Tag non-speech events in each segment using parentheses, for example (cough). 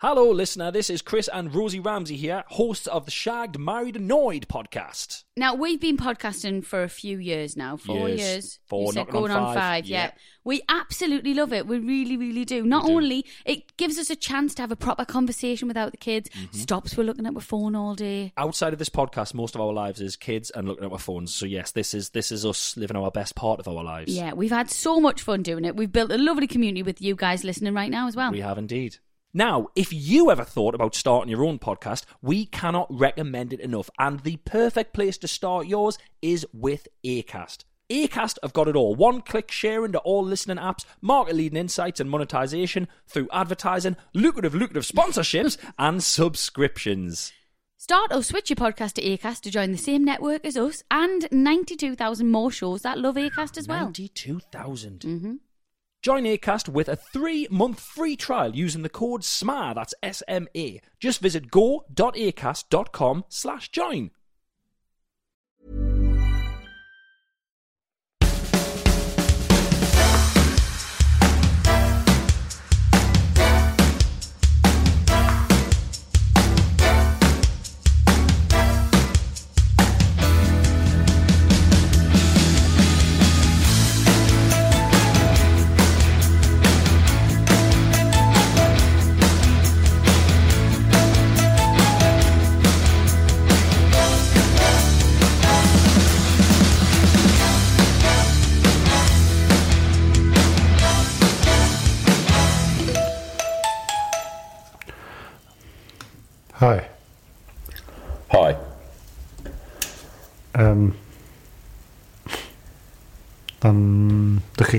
Hello, listener. This is Chris and Rosie Ramsey here, hosts of the Shagged, Married, Annoyed podcast. Now we've been podcasting for a few years now, four Years. years. Four, you said knocking on going on five. five. Yeah. Yeah. we absolutely love it. We really, really do. Not only it gives us a chance to have a proper conversation without the kids, Mm-hmm. stops we're looking at our phone all day. Outside of this podcast, most of our lives is kids and looking at our phones. So yes, this is this is us living our best part of our lives. Yeah, we've had so much fun doing it. We've built a lovely community with you guys listening right now as well. We have indeed. Now, if you ever thought about starting your own podcast, we cannot recommend it enough. And the perfect place to start yours is with Acast. Acast have got it all. One click sharing to all listening apps, market leading insights and monetization through advertising, lucrative, lucrative sponsorships, and subscriptions. Start or switch your podcast to Acast to join the same network as us and 92,000 more shows that love Acast as well. 92,000. Mm-hmm. Join Acast with a three month free trial using the code SMA. That's S M A. Just visit go.acast.com slash join.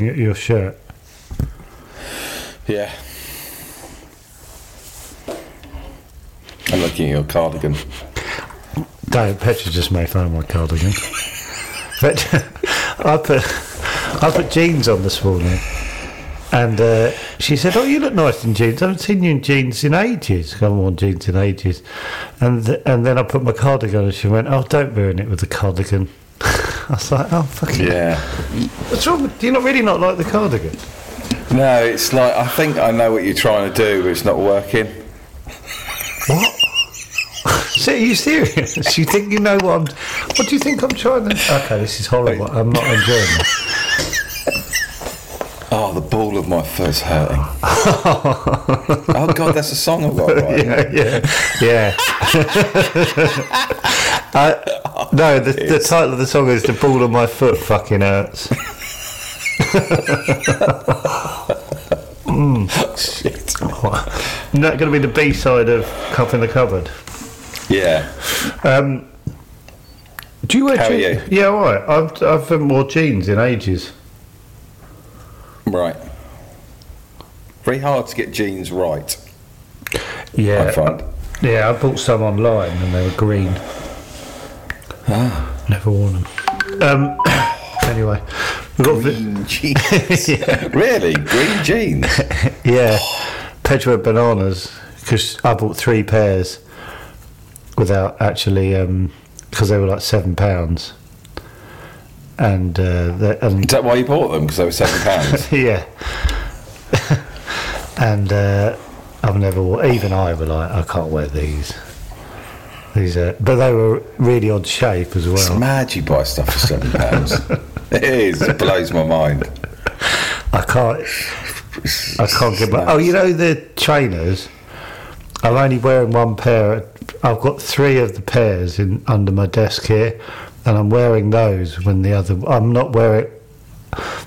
At your shirt. Yeah. I'm looking at your cardigan. Don't, Petra just made fun of my cardigan. but I put I put jeans on this morning, and uh, she said, "Oh, you look nice in jeans. I haven't seen you in jeans in ages. I haven't worn jeans in ages." And th- and then I put my cardigan, and she went, "Oh, don't ruin it with the cardigan." I was like, "Oh, fucking Yeah. what's wrong? with- Do you not really not like the cardigan?" No, it's like I think I know what you're trying to do, but it's not working. What? (laughs) So are you serious? (laughs) You think you know what I'm? What do you think I'm trying to? Okay, this is horrible. I'm not enjoying this. (laughs) Oh, the ball of my foot's hurting. oh God, that's a song I've got right. Yeah, yeah, yeah. I, (laughs) no, the, the title of the song is "The Ball of My Foot Fucking Hurts." (laughs) Shit. Isn't that going to be the B side of "Cup in the Cupboard"? Yeah. Um, do you wear How are jeans? you? Yeah, all right. I've I've haven't worn jeans in ages. Right. Very hard to get jeans right. Yeah, I find. Yeah, I bought some online and they were green. Never worn them. Um, (coughs) anyway, we've got vi- Green jeans. (laughs) Really? Green jeans? (laughs) yeah, Petra bananas because I bought three pairs without actually because they were like seven pounds. And uh, they- and Is that why you bought them? Because they were seven (laughs) pounds. yeah, and uh, I've never wore. Even I were like, I can't wear these. These, but they were really odd shape as well. It's mad you buy stuff for seven pounds. (laughs) it is. It blows my mind. I can't. I can't get my. Oh, you know the trainers. I'm only wearing one pair. I've got three of the pairs in under my desk here, and I'm wearing those when the other. I'm not wearing.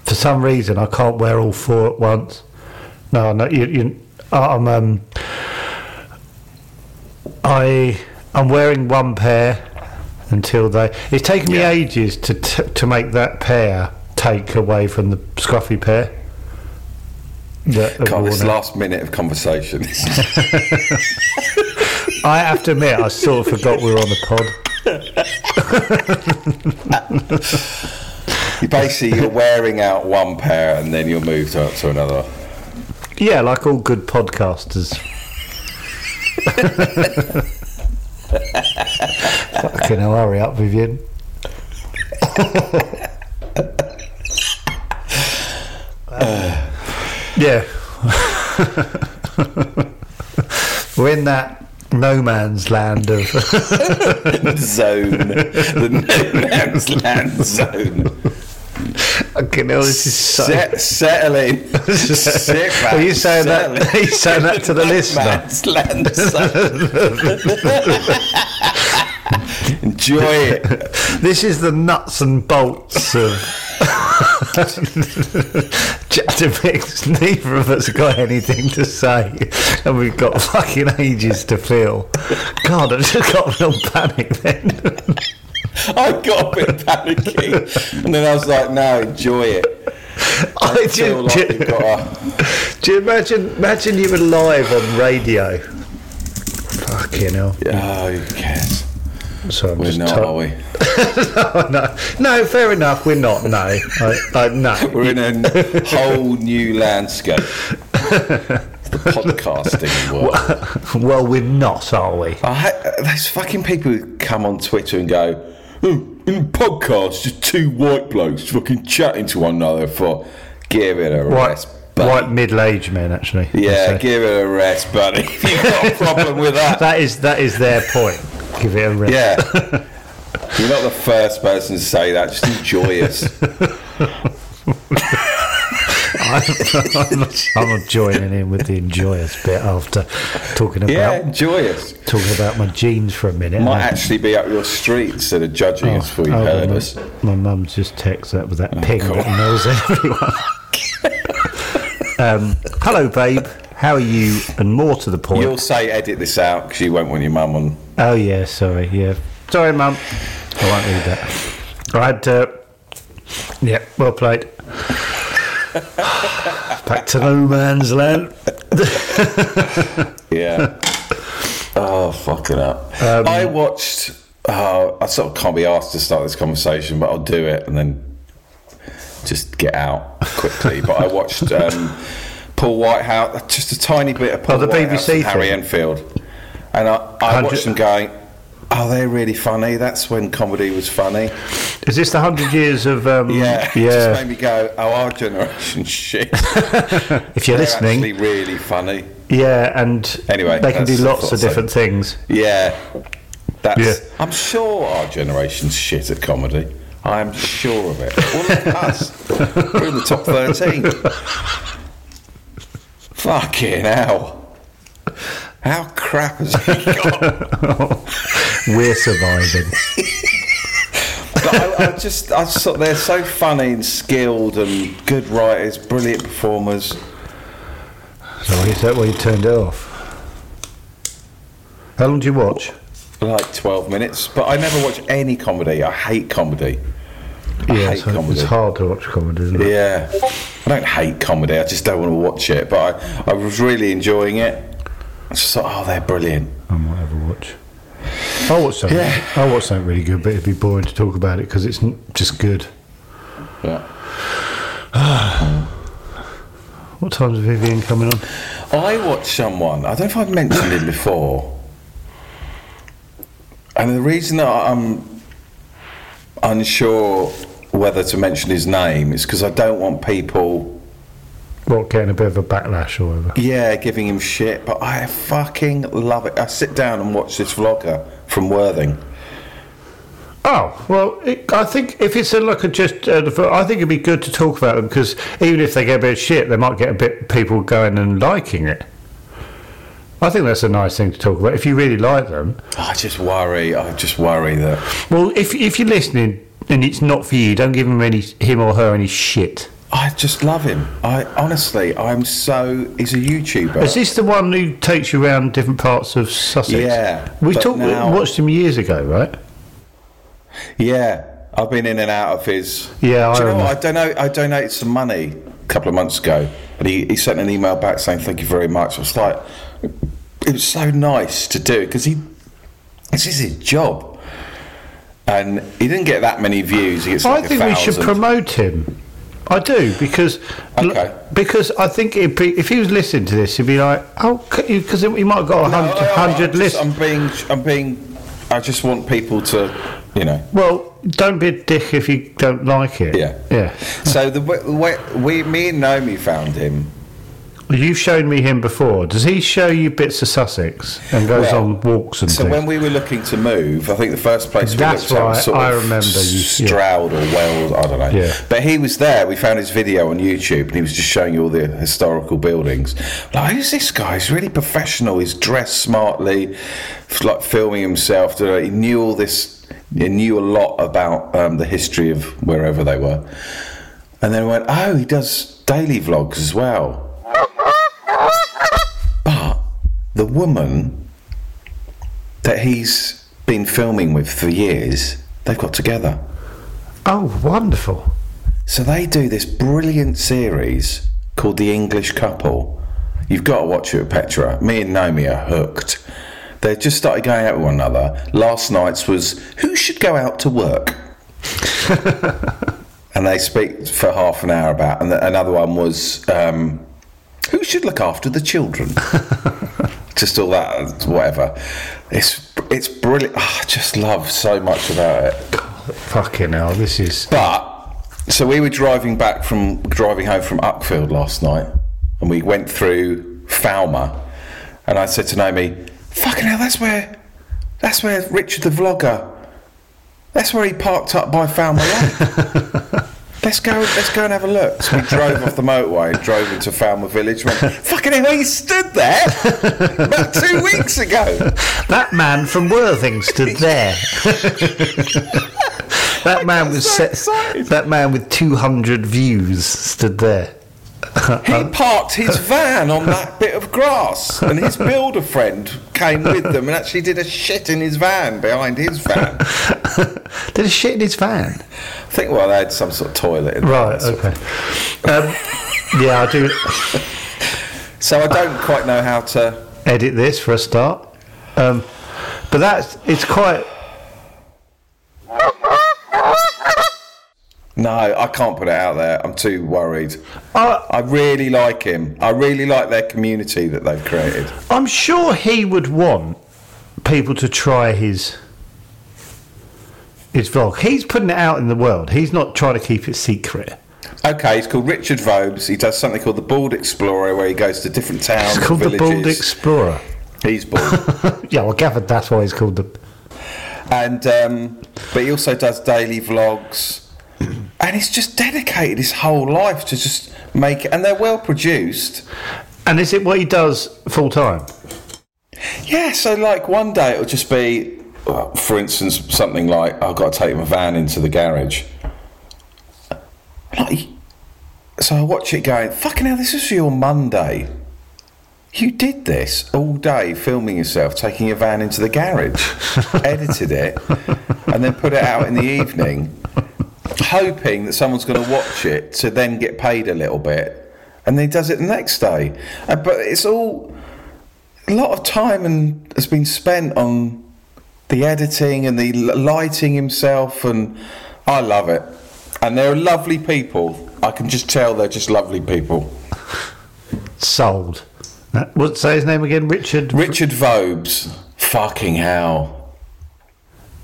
For some reason, I can't wear all four at once. No, no, you. you I'm um. I I'm wearing one pair until they. It's taken me Yeah. ages to t- to make that pair take away from the scruffy pair. that God, this last minute of conversation. (laughs) I have to admit, I sort of forgot we were on the pod. (laughs) you basically you're wearing out one pair and then you'll move to, to another. Yeah, like all good podcasters. (laughs) Fucking hell, hurry up, Vyvyan. (sighs) yeah. (laughs) We're in that no man's land of. (laughs) (laughs) zone, the no man's land zone. Fucking hell, this is so. Set, settling. (laughs) Are you saying that? settling. Are you saying that to the listener? man's land zone. Enjoy it. This is the nuts and bolts of (laughs) Chatabix. Neither of us got anything to say, and we've got fucking ages to fill. God, I just got a real panic then. (laughs) (laughs) I got a bit panicky, and then I was like, "No, enjoy it." I I do, like do, a, (laughs) do you imagine? Imagine you were live on radio. Fucking hell! oh, who cares? So I'm We're just not, to- are we? (laughs) Oh, no, no, fair enough. We're not. No, I, I, no. We're in a whole new landscape. the podcasting world. Well, we're not, are we? I those fucking people who come on Twitter and go, oh, in a podcast, just two white blokes fucking chatting to one another for give it a White, rest, buddy. white middle-aged men, actually. Yeah, give it a rest, buddy. If (laughs) you've got a (laughs) problem with that, that is that is their point. Give it a rest. yeah. (laughs) You're not the first person to say that. Just enjoy us. I'm, not, I'm not joining in with the enjoyers bit after talking about Yeah, enjoy us. talking about my jeans for a minute. Might actually be up your street instead of judging us before you oh, heard my- us. My mum's just texted that with that ping God. that knows everyone. (laughs) um, hello, babe. How are you? And more to the point. You'll say edit this out because you won't want your mum on. Oh yeah, sorry. Yeah, sorry, mum. I won't read that. I had. Uh, yeah, well played. (laughs) Back to no man's land. (laughs) Yeah. oh, fucking up. Um, I watched. Uh, I sort of can't be asked to start this conversation, but I'll do it and then just get out quickly. but I watched (laughs) um, Paul Whitehouse, just a tiny bit of Paul Oh, the Whitehouse BBC and Harry? Enfield, and I, I watched them going. Oh, they're really funny. That's when comedy was funny. Is this the hundred years of? Um, Yeah, it just yeah. made me go, "Oh, our generation (laughs) shit." (laughs) If you're They're listening, actually really funny. yeah, and Anyway, they can do lots of different so. things. Yeah, that's. Yeah. I'm sure our generation's shit at comedy. I am sure of it. Well, look at us. We're in the top thirteen. (laughs) Fucking hell! How crap has he (laughs) got? We're surviving. But I, I just, I just thought they're so funny and skilled and good writers, brilliant performers. so is that why you turned it off? How long do you watch? Like twelve minutes, but I never watch any comedy. I hate comedy. I Yeah, hate so comedy. it's hard to watch comedy, isn't it? Yeah, I don't hate comedy. I just don't want to watch it. But I, I was really enjoying it. I just thought, oh, they're brilliant. I might have a watch. I'll watch something. Yeah. I'll watch something really good, but it'd be boring to talk about it because it's n- just good. Yeah. (sighs) What time's Vyvyan coming on? I watched someone. I don't know if I've mentioned him before. And the reason that I'm unsure whether to mention his name is because I don't want people, What, getting a bit of a backlash or whatever? yeah, giving him shit. But I fucking love it. I sit down and watch this vlogger from Worthing. Oh well, it, I think if it's a look at just, uh, I think it'd be good to talk about them because even if they get a bit of shit, they might get a bit people going and liking it. I think that's a nice thing to talk about. If you really like them, I just worry. I just worry that well, if if you're listening and it's not for you, don't give him any him or her any shit. I just love him. I honestly, I'm so. He's a YouTuber. Is this the one who takes you around different parts of Sussex? Yeah, we talked, now- watched him years ago, right? Yeah, I've been in and out of his. Yeah, I Do you know what? remember. I don't know. I donated some money a couple of months ago, and he, he sent an email back saying thank you very much. I was like, it was so nice to do because he, this is his job, and he didn't get that many views. He gets I think we should promote him. I do because Okay. because I think it'd be, if he was listening to this, he'd be like, oh, because he might have got a No, hundred, I- I- hundred I'm lists. I'm being, I'm being, I just want people to, you know. Well, don't be a dick if you don't like it. Yeah. yeah. So the way, the way we, me and Naomi found him. You've shown me him before. Does he show you bits of Sussex and goes Well, on walks and So things? when we were looking to move, I think the first place we That's looked at was right, sort I of remember you- yeah. Stroud or Wells, I don't know. Yeah. But he was there. We found his video on YouTube, and he was just showing you all the historical buildings. Like, who's this guy? He's really professional. He's dressed smartly, like filming himself. He knew all this. He knew a lot about um, the history of wherever they were. And then went, oh, he does daily vlogs as well. But the woman that he's been filming with for years, they've got together. oh, wonderful. So they do this brilliant series called The English Couple. You've got to watch it with Petra. Me and Naomi are hooked. They just started going out with one another. Last night's was who should go out to work? (laughs) and they speak for half an hour about, and the, another one was um, who should look after the children? (laughs) just all that, whatever. It's it's brilliant. Oh, I just love so much about it. Fucking hell, this is. But so we were driving back from driving home from Uckfield last night, and we went through Falmer, and I said to Naomi, "Fucking hell, that's where, that's where Richard the vlogger, that's where he parked up by Falmer Lake." (laughs) Let's go. Let's go and have a look. So we (laughs) drove off the motorway, drove into Falmer Village. Went, Fucking hell, he stood there about two weeks ago. That man from Worthing stood (laughs) there. that man with so se- excited. that man with two hundred views stood there. (laughs) He parked his van on that bit of grass, and his builder friend came with them and actually did a shit in his van behind his van. (laughs) Did a shit in his van? I think, well, they had some sort of toilet in Right. there. Okay. Um, yeah, I do. (laughs) So I don't quite know how to. edit this for a start. Um, but that's it's quite. No, I can't put it out there. I'm too worried. I, I really like him. I really like their community that they've created. I'm sure he would want people to try his his vlog. He's putting it out in the world. He's not trying to keep it secret. Okay, he's called Richard Vobes. He does something called the Bald Explorer, where he goes to different towns. It's called the. Bald Explorer. He's bald. (laughs) yeah, well, gathered that's why he's called the. and um, but he also does daily vlogs, (clears throat) and he's just dedicated his whole life to just make it, and they're well produced. And is it what he does full time? Yeah, so like one day it'll just be, for instance, something like I've got to take my van into the garage. Like, so I watch it going, fucking hell, this is your Monday. You did this all day, filming yourself, taking your van into the garage, (laughs) edited it, and then put it out in the evening, hoping that someone's going to watch it to then get paid a little bit, and then he does it the next day. Uh, but it's all a lot of time and has been spent on the editing and the lighting himself, and I love it. And they're lovely people. I can just tell they're just lovely people. Sold. Uh, What say his name again? Richard. Richard Vobes, fucking hell.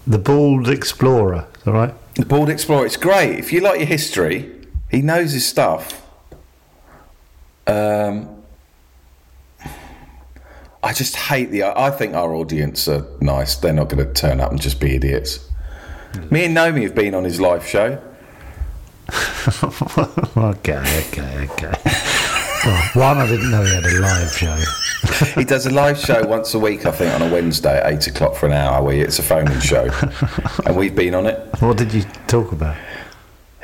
the Bald Explorer. That right? The Bald Explorer, it's great. If you like your history, he knows his stuff. Um, I just hate the. I think our audience are nice. They're not going to turn up and just be idiots. Me and Naomi have been on his live show. (laughs) okay, okay, okay. Well, one, I didn't know he had a live show. He does a live show once a week, I think, on a Wednesday at eight o'clock for an hour. Where it's a phone-in show, and we've been on it. What did you talk about?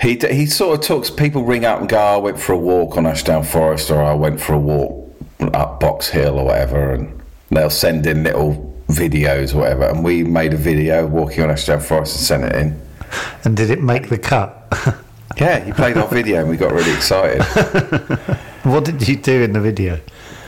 He d- he sort of talks. People ring up and go, oh, "I went for a walk on Ashdown Forest," or "I went for a walk up Box Hill," or whatever, and they'll send in little videos or whatever. And we made a video walking on Ashdown Forest and sent it in. And did it make the cut? Yeah, he played our video and we got really excited. (laughs) what did you do in the video?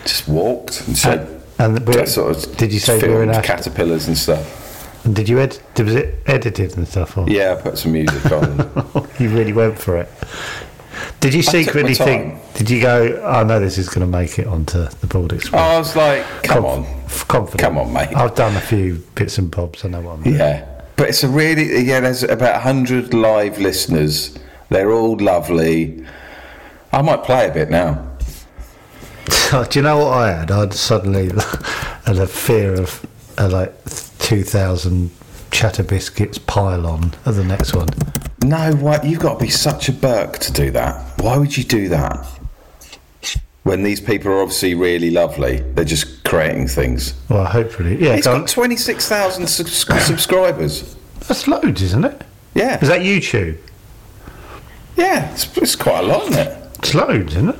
Just walked and said, uh, And we're- sort of did you say we were in caterpillars and stuff? And did you edit? Was it edited and stuff? Or Yeah, I put some music on. (laughs) you really went for it. Did you I took my secretly think? Did you go? Oh, I know this is going to make it onto the Bald Express. I was like, come Conf- on. confident. Come on, mate. I've done a few bits and bobs. I know what I'm doing. Yeah. But it's a really, yeah, there's about 100 live listeners. They're all lovely. I might play a bit now. (laughs) Do you know what I had? I'd suddenly (laughs) had a fear of uh, like two thousand chatter biscuits pylon of the next one. No, what? You've got to be such a Burke to do that. Why would you do that? When these people are obviously really lovely, they're just creating things. Well, hopefully, yeah. He's go on. got 26,000 subs- subscribers. That's loads, isn't it? Yeah. Is that YouTube? Yeah, it's, it's quite a lot, isn't it? It's loads, isn't it?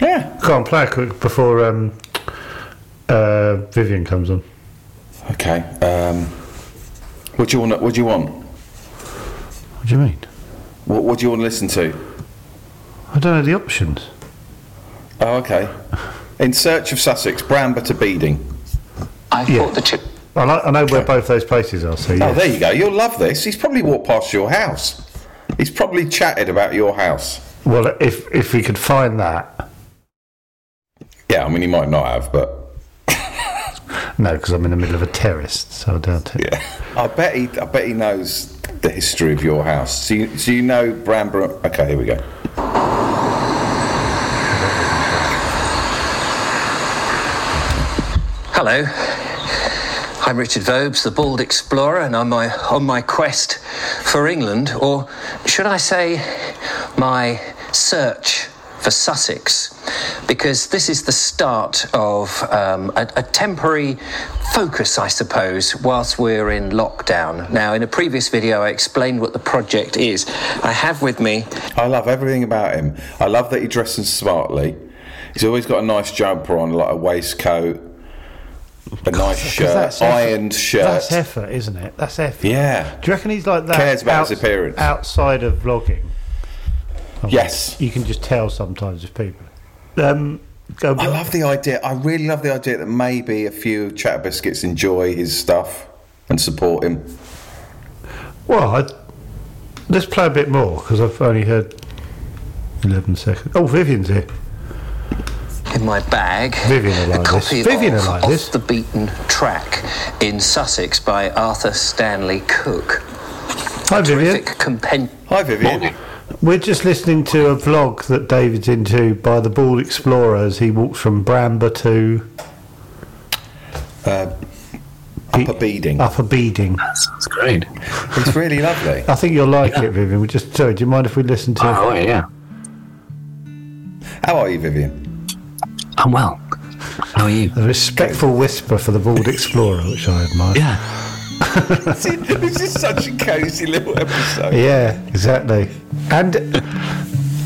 Yeah. Go on, play quick before um, uh, Vyvyan comes on. Okay. Um, what do you want? What do you want? What do you mean? What, what do you want to listen to? I don't know the options. Oh, okay. In search of Sussex, Bramber to Beeding. I Yeah. thought the chip. I, know, I know where both those places are. So yeah. Oh, there you go. You'll love this. He's probably walked past your house. He's probably chatted about your house. Well, if if we could find that, Yeah, I mean, he might not have, but no, because I'm in the middle of a terrace, so I doubt it. yeah, I bet he. I bet he knows the history of your house. So you, so you know Bramber. Okay, here we go. Hello. I'm Richard Vobes, the Bald Explorer, and I'm my, on my quest for England, or should I say, my search for Sussex, because this is the start of um, a, a temporary focus, I suppose, whilst we're in lockdown. Now, in a previous video, I explained what the project is. I have with me I love everything about him. I love that he dresses smartly. He's always got a nice jumper on, like a waistcoat, a nice shirt, that's effort. ironed shirt. That's effort, isn't it? That's effort. Yeah. Do you reckon he's like that? Cares about his appearance. Outside of vlogging, Yes. you can just tell sometimes with people. Um, go. I love the idea. I really love the idea that maybe a few chat Biscuits enjoy his stuff and support him. Well, I, let's play a bit more because I've only heard eleven seconds. Oh, Vyvyan's here. in my bag Vyvyan will a copy this. Vyvyan of will Off the Beaten Track in Sussex by Arthur Stanley Cooke. Hi, Vyvyan. Compen- Hi, Vyvyan. We're just listening to a vlog that David's into by the Bald Explorer as he walks from Bramber to uh, Upper Beeding. Upper Beeding. Sounds great. It's really lovely. I think you'll like it, Vyvyan. We just sorry. Do you mind if we listen to? Oh, yeah. How are you, Vyvyan? I'm well. How are you? A respectful whisper for the Bald Explorer, which I admire. Yeah. (laughs) this is such a cosy little episode. Yeah, exactly. And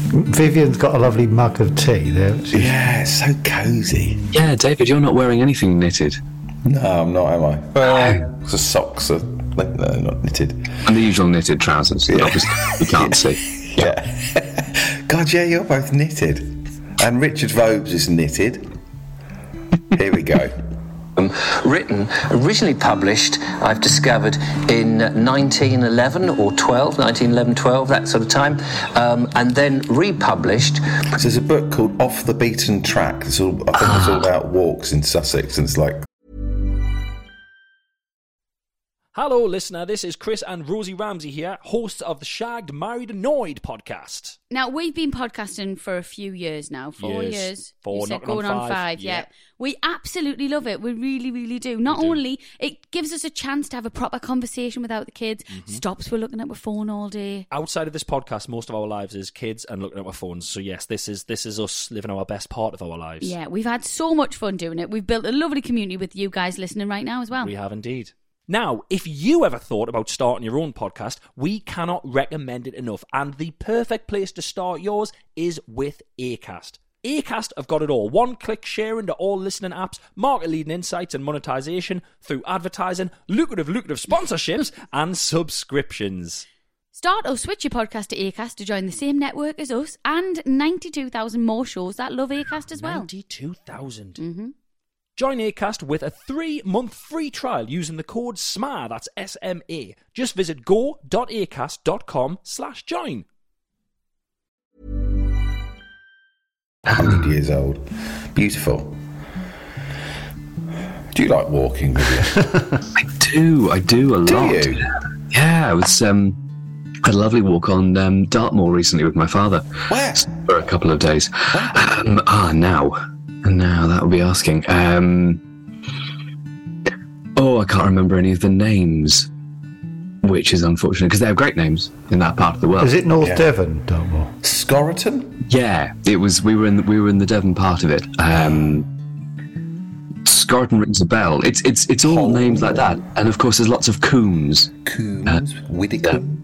Vyvyan's got a lovely mug of tea there. which is- Yeah, it's so cosy. Yeah, David, you're not wearing anything knitted. No, I'm not, am I? Well, the socks are like, no, not knitted. And the usual knitted trousers that obviously you can't see. (laughs) Yeah. God, yeah, you're both knitted. And Richard Vobes is knitted. Here we go. Written, originally published, I've discovered in 1911 or 12, 1911, 12, that sort of time, um, and then republished. So there's a book called Off the Beaten Track. It's all, I think it's all about walks in Sussex, and it's like Hello, listener. This is Chris and Rosie Ramsey here, hosts of the Shagged, Married, Annoyed podcast. Now we've been podcasting for a few years now, four Years. years. Four, you said going on five. Yeah. Yeah. we absolutely love it. We really, really do. Not only it gives us a chance to have a proper conversation without the kids. Mm-hmm. Stops we're looking at our phone all day. Outside of this podcast, most of our lives is kids and looking at our phones. So yes, this is this is us living our best part of our lives. Yeah, we've had so much fun doing it. We've built a lovely community with you guys listening right now as well. We have indeed. Now, if you ever thought about starting your own podcast, we cannot recommend it enough. And the perfect place to start yours is with Acast. Acast have got it all. One click sharing to all listening apps, market leading insights and monetization through advertising, lucrative, lucrative sponsorships, and subscriptions. Start or switch your podcast to Acast to join the same network as us and 92,000 more shows that love Acast as well. 92,000. Mm-hmm. Join Acast with a three month free trial using the code SMA. That's S M A. Just visit go.acast.com slash join. hundred years old. Beautiful. Do you like walking with you? (laughs) I do. I do a Do lot. you? Yeah, I was um, had a lovely walk on um, Dartmoor recently with my father Where? for a couple of days. Um, ah, now, now that would be asking. Um, oh, I can't remember any of the names, which is unfortunate because they have great names in that part of the world. Is it North Yeah. Devon, Dartmoor? Skoroton? Yeah, it was. We were in. The, we were in the Devon part of it. Um, Scorton rings a bell. It's it's it's all names like that, and of course there's lots of Coombs, Coombs? Widecombe?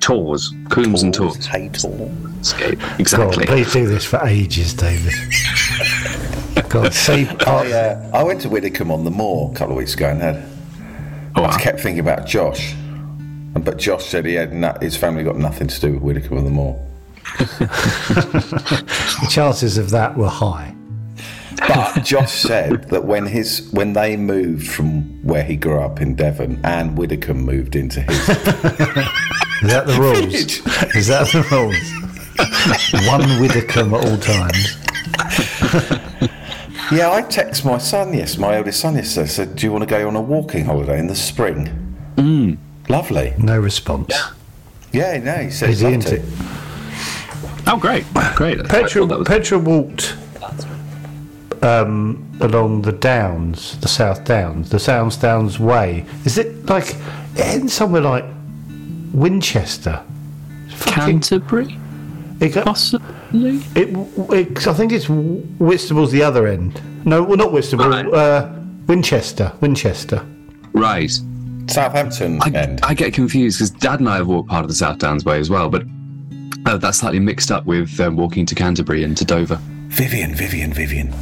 Tors, Coombs and Tors. Haytor? Escape. God, Exactly. please do this for ages, David. (laughs) God, say part. I, uh, I went to Widecombe on the moor a couple of weeks ago and had, Oh, I kept thinking about Josh. But Josh said he had no, his family got nothing to do with Widecombe on the moor. The (laughs) chances of that were high. But Josh said that when his when they moved from where he grew up in Devon and Widdicombe moved into his (laughs) Is that the rules? Is that the rules? (laughs) One Widdicombe at all times. Yeah, I text my son, yes, my eldest son yesterday, said, Do you want to go on a walking holiday in the spring? Mm. Lovely. No response. Yeah, no, he said Is he'd he love into it? Oh, great, great. I Petra, was- Petra walked um, along the Downs, the South Downs, the Sounds Downs Way. Is it like in somewhere like Winchester? Fucking- Canterbury, it got- possibly. It, it, I think it's Whitstable's the other end. No, well, not Whitstable. Right. Uh, Winchester. Winchester. Right. Southampton I, end. I get confused because Dad and I have walked part of the South Downs Way as well, but uh, that's slightly mixed up with um, walking to Canterbury and to Dover. Vyvyan, Vyvyan, Vyvyan.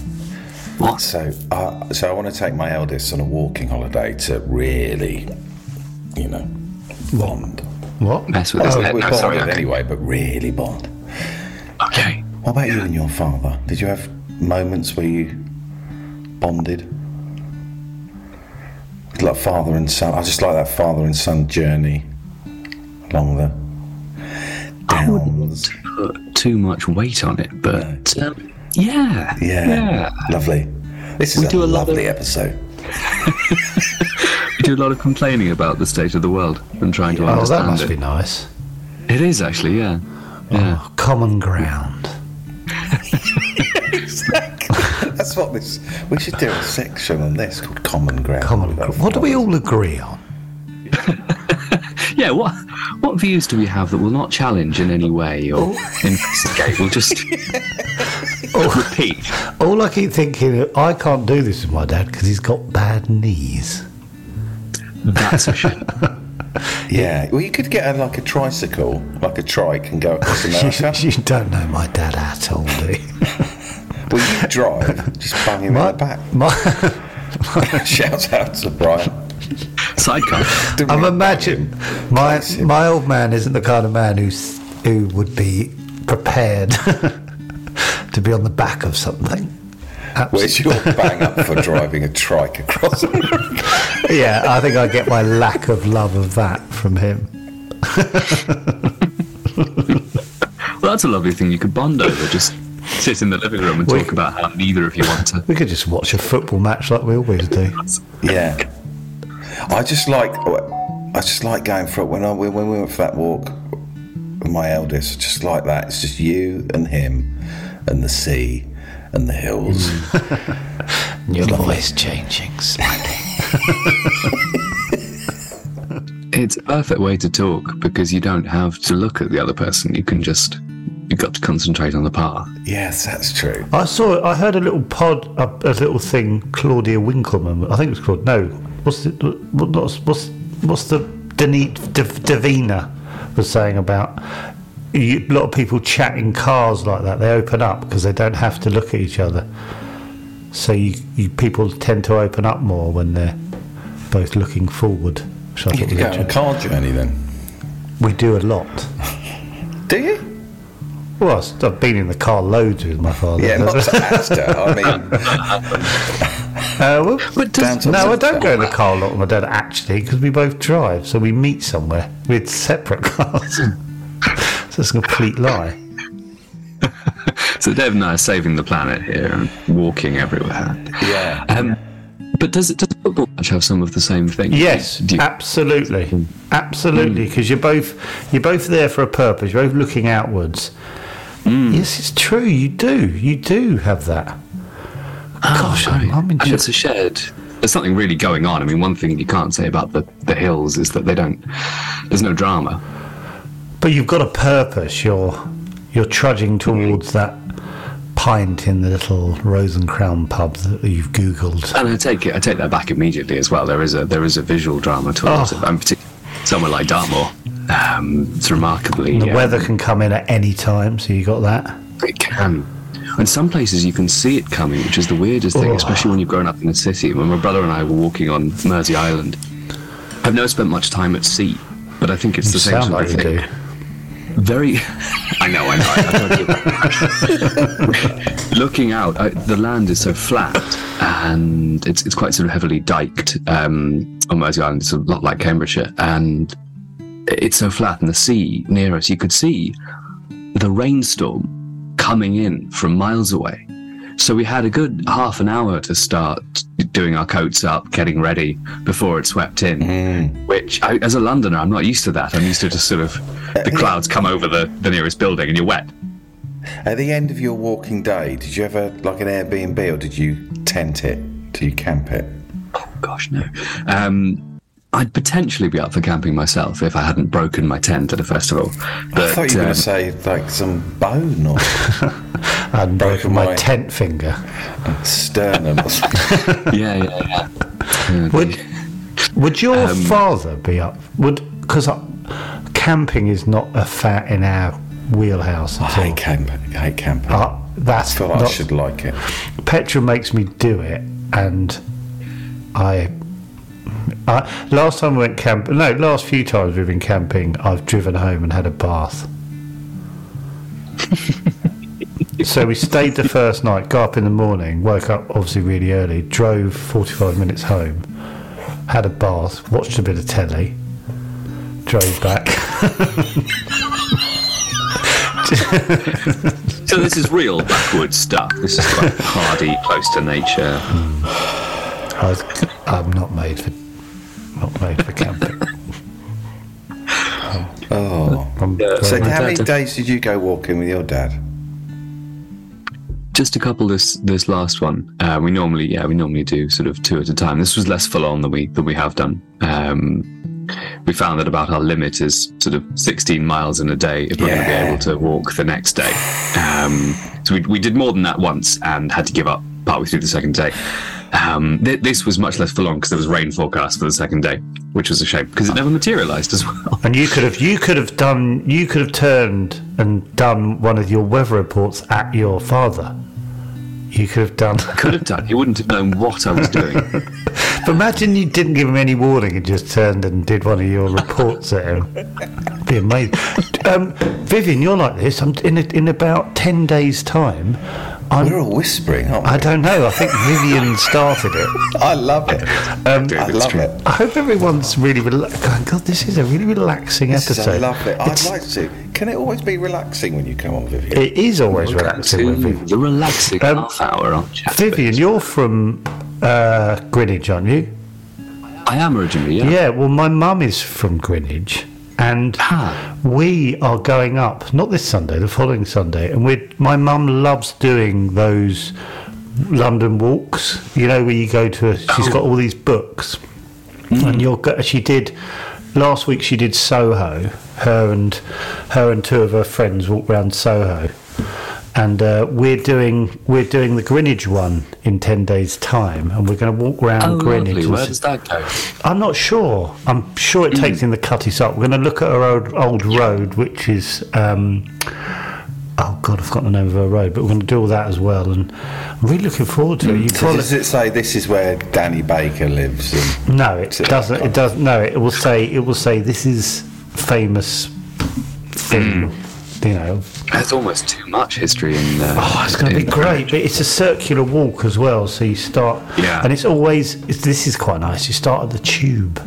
What? So, uh, so I want to take my eldest on a walking holiday to really, you know, bond. What? Mess with his Oh, head. No, sorry. Okay. anyway, but really bond. Okay. What about you and your father? Did you have moments where you bonded? Like father and son. I just like that father and son journey along the downs. I wouldn't Put too much weight on it, but um, yeah, Yeah, yeah. lovely. This is We a, do a lot lovely of- episode. (laughs) We do a lot of complaining about the state of the world and trying to understand. Oh, that understand must it. be nice. It is actually, yeah. Yeah. Oh, common ground. (laughs) That's what this. We should do a section on this called Common Ground. Common ground. What do we all agree on? (laughs) Yeah, what what views do we have that will not challenge in any way or (laughs) investigate? We'll just repeat. All I keep thinking, I can't do this with my dad because he's got bad knees. That's a shame. Yeah. Well, you could get a, like a tricycle, like a trike, and go across (laughs) America. you (laughs) don't know my dad at all, do you? (laughs) well, you drive, just bang him My, in the back. my, Shouts out to Brian. Sidecar. I'm we? imagining my my old man isn't the kind of man who's who would be prepared to be on the back of something. Where's your bang up for driving a trike across America? (laughs) Yeah, I think I get my lack of love of that from him. (laughs) Well, that's a lovely thing you could bond over. Just sit in the living room and We- talk about how neither of you want to. We could just watch a football match like we always do. Yeah. I just like I just like going for it when I when we went for that walk with my eldest, just like that. It's just you and him and the sea and the hills. Mm. (laughs) Your voice changing slightly. (laughs) It's a perfect way to talk because you don't have to look at the other person. You can just you've got to concentrate on the path. yes, that's true. I saw. I heard a little pod, a, a little thing. Claudia Winkleman. I think it was called. No, what's it? What's what's what's the Danit Dav- Davina was saying about you, a lot of people chat in cars like that. They open up because they don't have to look at each other. So you, you people tend to open up more when they're both looking forward. Which I You thought could was go on a car journey then. We do a lot. (laughs) Do you? Well, I've been in the car loads with my father. Yeah, not to Asda. I mean, (laughs) (laughs) Uh, well, But does, no, I don't go in the car a lot with my dad actually because we both drive, so we meet somewhere with separate cars. So it's a complete lie. (laughs) So Dave and I are saving the planet here and walking everywhere. Yeah. Um, but does it does football match have some of the same things? Yes, you- absolutely, hmm. absolutely. Because you're both you're both there for a purpose. You're both looking outwards. Hmm. Yes, it's true. You do. You do have that. Ah, Gosh, I'm, I'm and enjoy- it's a shared. There's something really going on. I mean, one thing you can't say about the, the hills is that they don't. There's no drama. But you've got a purpose. You're you're trudging towards that pint in the little Rose and Crown pub that you've googled. And I take it. I take that back immediately as well. There is a there is a visual drama towards Oh. it. And particularly somewhere like Dartmoor. Um, it's remarkably. The um, weather can come in at any time, so you got that. It can. In some places, you can see it coming, which is the weirdest thing, Oh. especially when you've grown up in a city. When my brother and I were walking on Mersea Island, I've never spent much time at sea, but I think it's the You same sort like of thing. do. Very. (laughs) I know, I know. I, (laughs) Looking out, I, the land is so flat, and it's it's quite sort of heavily diked um, on Mersea Island. It's a lot like Cambridgeshire, and it's so flat, and the sea near us, you could see the rainstorm coming in from miles away. So we had a good half an hour to start doing our coats up, getting ready before it swept in. Which, I, as a Londoner, I'm not used to that. I'm used to just sort of the clouds come over the, the nearest building and you're wet. At the end of your walking day, did you ever like an Airbnb or did you tent it? Do you camp it? Oh gosh, no. Um, I'd potentially be up for camping myself if I hadn't broken my tent at a festival. But I thought you were going um, to say like some bone or (laughs) I hadn't broken Broken my my- tent finger. sternum or (laughs) something. yeah, yeah, yeah. Yeah, Would would your Um, father be up? Would because camping is not a fat in our wheelhouse I at all. hate camping. I hate camping. Uh, that's I feel like I should like it. Petra makes me do it, and I. I last time we went camp. No, last few times we've been camping, I've driven home and had a bath. (laughs) so we stayed the first night, got up in the morning, woke up obviously really early, drove 45 minutes home, had a bath, watched a bit of telly, drove back. (laughs) So this is real backwoods stuff. This is quite hardy, close to nature. Hmm. I was, I'm not made for not made for camping. Oh. I'm So how many days did you go walking with your dad? Just a couple this this last one. Uh, we normally yeah we normally do sort of two at a time. This was less full on than we than we have done. Um, we found that about our limit is sort of 16 miles in a day if we're going to be able to walk the next day. Um, so we, we did more than that once and had to give up partway through the second day. Um, th- this was much less full on because there was rain forecast for the second day, which was a shame because it never materialised as well. And you could have you could have done you could have turned and done one of your weather reports at your father. You could have done. Could have done. He wouldn't have known what I was doing. (laughs) but imagine you didn't give him any warning and just turned and did one of your reports at him. Be amazing. Um, Vyvyan, you're like this. I'm in a, in about ten days' time. I'm, We're all whispering, aren't we? I don't know. I think Vyvyan started it. (laughs) I love it. Um, I love it. I hope everyone's really relaxed. God, this is a really relaxing This is, episode. I love it. I'd like to. Can it always be relaxing when you come on, Vyvyan? It is always relaxing with To Vyvyan. the relaxing Um, half hour on chat. Vyvyan, you're from uh, Greenwich, aren't you? I am originally, yeah. Yeah. Well, my mum is from Greenwich, and Ah. we are going up not this Sunday, the following Sunday, and we my mum loves doing those London walks. You know, where you go to. A, she's got all these books, and you're she did last week. She did Soho. Her and her and two of her friends walked around Soho. And uh, we're doing we're doing the Greenwich one in ten days' time, and we're going to walk around Oh, Greenwich. lovely. Where does that go? I'm not sure. I'm sure it takes in the Cutty Sark. We're going to look at our old, old road, which is. Um, oh, God, I've forgotten the name of our road, but we're going to do all that as well. And I'm really looking forward to it. You So probably, does it say this is where Danny Baker lives? And no, it doesn't. It doesn't. No, it will say. It will say this is famous thing. You know, There's almost too much history in. Uh, Oh, it's going to be great. But it's a circular walk as well. So you start, Yeah. and it's always it's, this is quite nice. You start at the tube,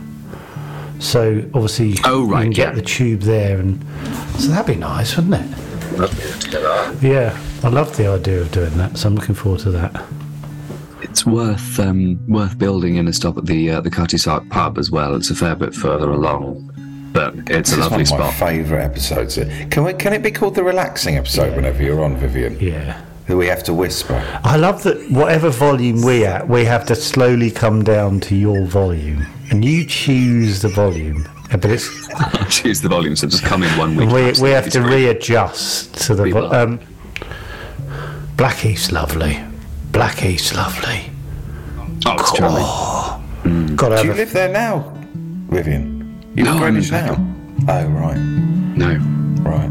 so obviously Oh, you right, can get the tube there, and so that'd be nice, wouldn't it? Yeah, I love the idea of doing that, so I'm looking forward to that. It's worth um, worth building in a stop at the uh, the Cutty Sark pub as well. It's a fair bit further along, but it's This a is one lovely of my spot. favourite episodes. Can we, can it be called the relaxing episode whenever you're on, Vyvyan? Yeah. That we have to whisper. I love that whatever volume we're at, we have to slowly come down to your volume, and you choose the volume. But it's (laughs) Choose the volume, so just come in one week. we, we have to great. readjust to the We vo- um, Blackheath's lovely. Blackheath's lovely. Oh, it's charming. Got to Do you live there now, Vyvyan? You No, I'm in now? Oh, right. No. Right.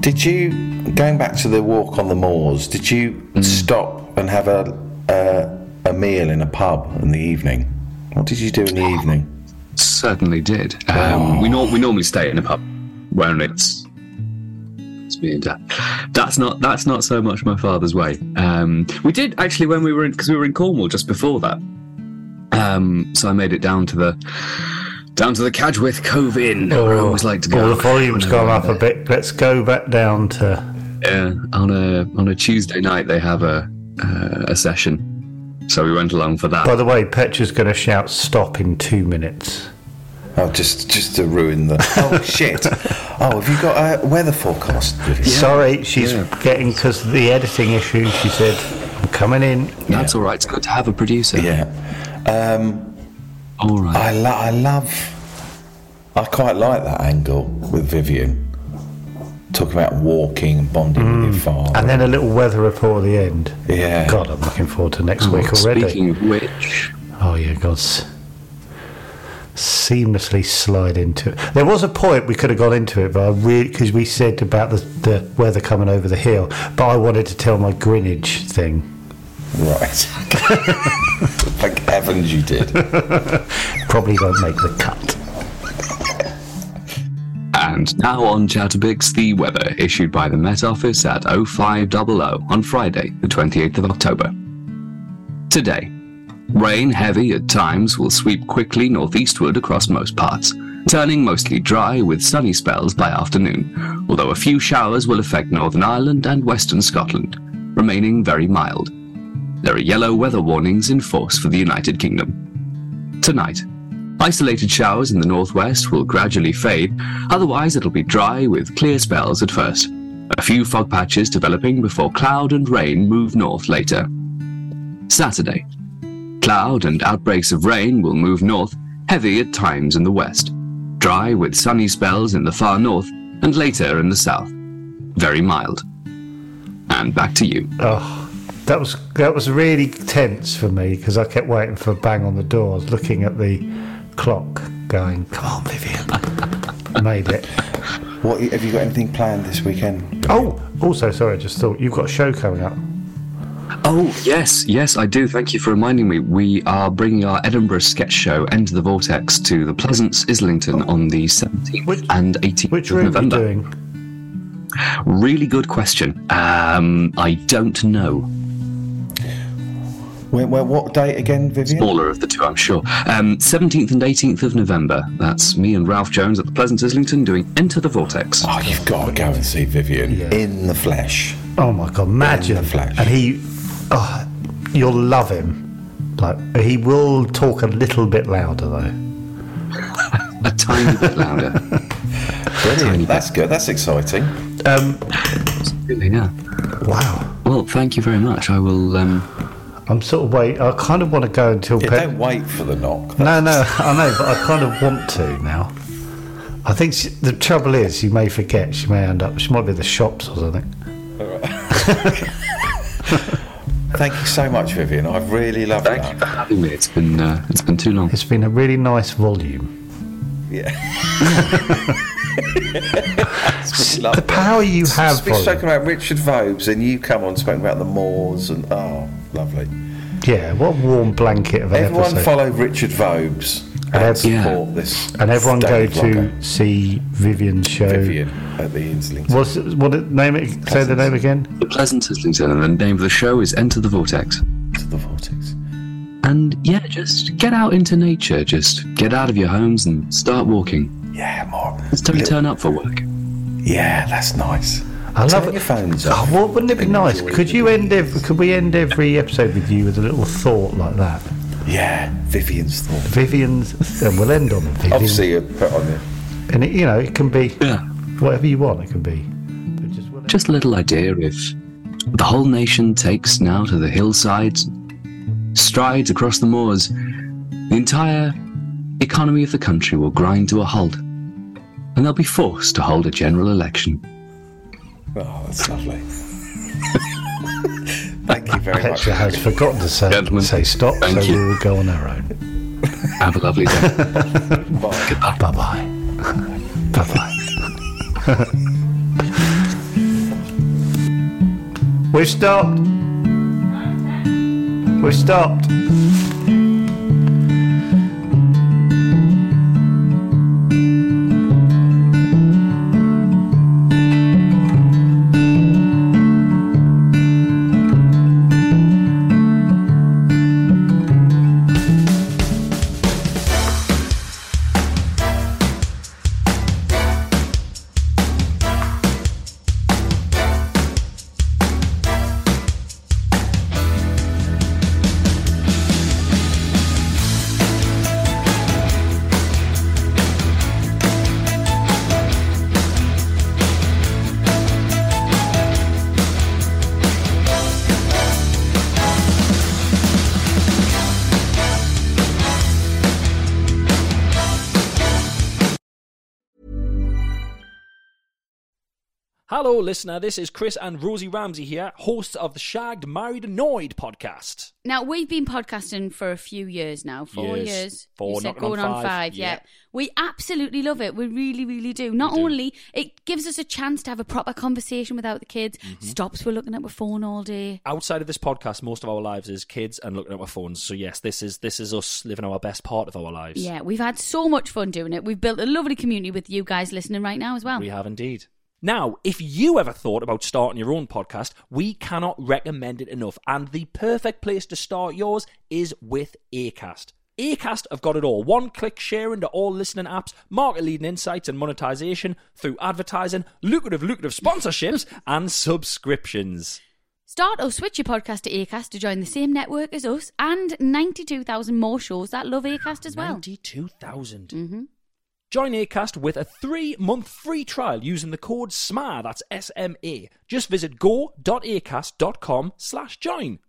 Did you, going back to the walk on the moors, did you stop and have a, a, a meal in a pub in the evening? What did you do in the evening? Certainly did. Um, we, nor- we normally stay in a pub where it's it's me and dad. That's not that's not so much my father's way. Um, we did actually when we were in because we were in Cornwall just before that. Um, so I made it down to the down to the Cadgwith Cove Inn. where I always like to go. Oh, the volume's gone up a bit. Let's go back down to. Yeah, on a on a Tuesday night they have a uh, a session, so we went along for that. By the way, Petra's going to shout stop in two minutes. Oh, just just to ruin the. Oh (laughs) shit! Oh, have you got a weather forecast? Vyvyan? (laughs) Sorry, she's yeah. getting because the editing issue. She said, "I'm coming in." That's all right. It's good to have a producer. Yeah. Um, All right. I, lo- I love. I quite like that angle with Vyvyan. Talking about walking and bonding with your mm. father. And then a little weather report at the end. yeah. God, I'm looking forward to next Oh, week already. Speaking of which, Oh yeah, God's seamlessly slide into it. There was a point we could have gone into it, but I really because we said about the, the weather coming over the hill, but I wanted to tell my Greenwich thing. Right. (laughs) Thank heavens you did. (laughs) Probably won't make the cut. And now on Chatabix, the weather issued by the Met Office at 0500 on Friday, the 28th of October. Today, rain heavy at times will sweep quickly northeastward across most parts, turning mostly dry with sunny spells by afternoon, although a few showers will affect Northern Ireland and Western Scotland, remaining very mild. There are yellow weather warnings in force for the United Kingdom. Tonight, Isolated showers in the northwest will gradually fade, otherwise, it'll be dry with clear spells at first. A few fog patches developing before cloud and rain move north later. Saturday. Cloud and outbreaks of rain will move north, heavy at times in the west. Dry with sunny spells in the far north, and later in the south. Very mild. And back to you. Oh, that was that was really tense for me because I kept waiting for a bang on the door. I was looking at the clock, going, "Come on, Vyvyan." I (laughs) made it. What have you got anything planned this weekend? Oh, also, sorry, I just thought you've got a show coming up. Oh, yes, yes, I do. Thank you for reminding me. We are bringing our Edinburgh sketch show, Enter the Vortex, to the Pleasance Islington on the 17th Which- and 18th Which of room are you doing? Really good question. Um, I don't know. Where, where, what date again, Vyvyan? Smaller of the two, I'm sure. Um, 17th and 18th of November. That's me and Ralph Jones at the Pleasance Islington doing Enter the Vortex. Oh, you've got to go and see Vyvyan Yeah. in the flesh. Oh my god, imagine! In the flesh. And he, oh, you'll love him. Like he will talk a little bit louder though. (laughs) A tiny bit louder. Brilliant. That's good. That's exciting. Um, Really, yeah. wow. Well, thank you very much. I will. Um, I'm sort of wait. I kind of want to go until. Yeah, Pe- don't wait for the knock. no, no, I know, but I kind of want to now. I think she, the trouble is, she may forget. She may end up. She might be at the shops or something. (laughs) Thank you so much, Vyvyan. I've really loved thank that. you for having me. It's been uh, it's been too long. It's been a really nice volume. Yeah. (laughs) The power you have, We've spoken about Richard Vobes, and you come on spoken about the Moors, and oh, lovely. Yeah, what a warm blanket of an Everyone episode. follow Richard Vobes and ev- support Yeah. this. and everyone go daily to vlogger, see Vyvyan's show. Vyvyan at the Islington. What's what it, name it? Say the name again. The Pleasance Islington, and the name of the show is Enter the Vortex. to the vortex. And yeah, just get out into nature. Just get out of your homes and start walking. Yeah, more. It's time to turn up for work. Yeah, that's nice. I love Turn it. your phones Oh, well, wouldn't it be nice? Enjoy Could the you end every? Could we end every episode with you with a little thought like that? Yeah, Vyvyan's thought. Vyvyan's, and we'll end on Vyvyan. Obviously, you put on it. and it, you know, it can be Yeah. whatever you want. It can be. But just we'll Just a little idea if the whole nation takes now to the hillsides, strides across the moors, the entire economy of the country will grind to a halt, and they'll be forced to hold a general election. Oh, that's lovely. (laughs) Thank you very much. Petra has forgotten to say, Gentlemen, say stop, thank so you. we will go on our own. Have a lovely day. (laughs) Bye. Bye bye. bye bye. We've stopped. We've stopped. Hello, listener. This is Chris and Rosie Ramsey here, hosts of the Shagged, Married, Annoyed podcast. Now we've been podcasting for a few years now, four Years. years. Four, you said knocking on going on five. five. Yeah. Yeah. we absolutely love it. We really, really do. Not only it gives us a chance to have a proper conversation without the kids. Mm-hmm. Stops we're looking at our phone all day. Outside of this podcast, most of our lives is kids and looking at our phones. So yes, this is this is us living our best part of our lives. Yeah, we've had so much fun doing it. We've built a lovely community with you guys listening right now as well. We have indeed. Now, if you ever thought about starting your own podcast, we cannot recommend it enough. And the perfect place to start yours is with Acast. Acast have got it all. One click sharing to all listening apps, market leading insights and monetization through advertising, lucrative, lucrative sponsorships, and subscriptions. Start or switch your podcast to Acast to join the same network as us and 92,000 more shows that love Acast as well. 92,000. Mm-hmm. Join ACAST with a three month free trial using the code SMA, that's S M A. Just visit go.acast.com slash join.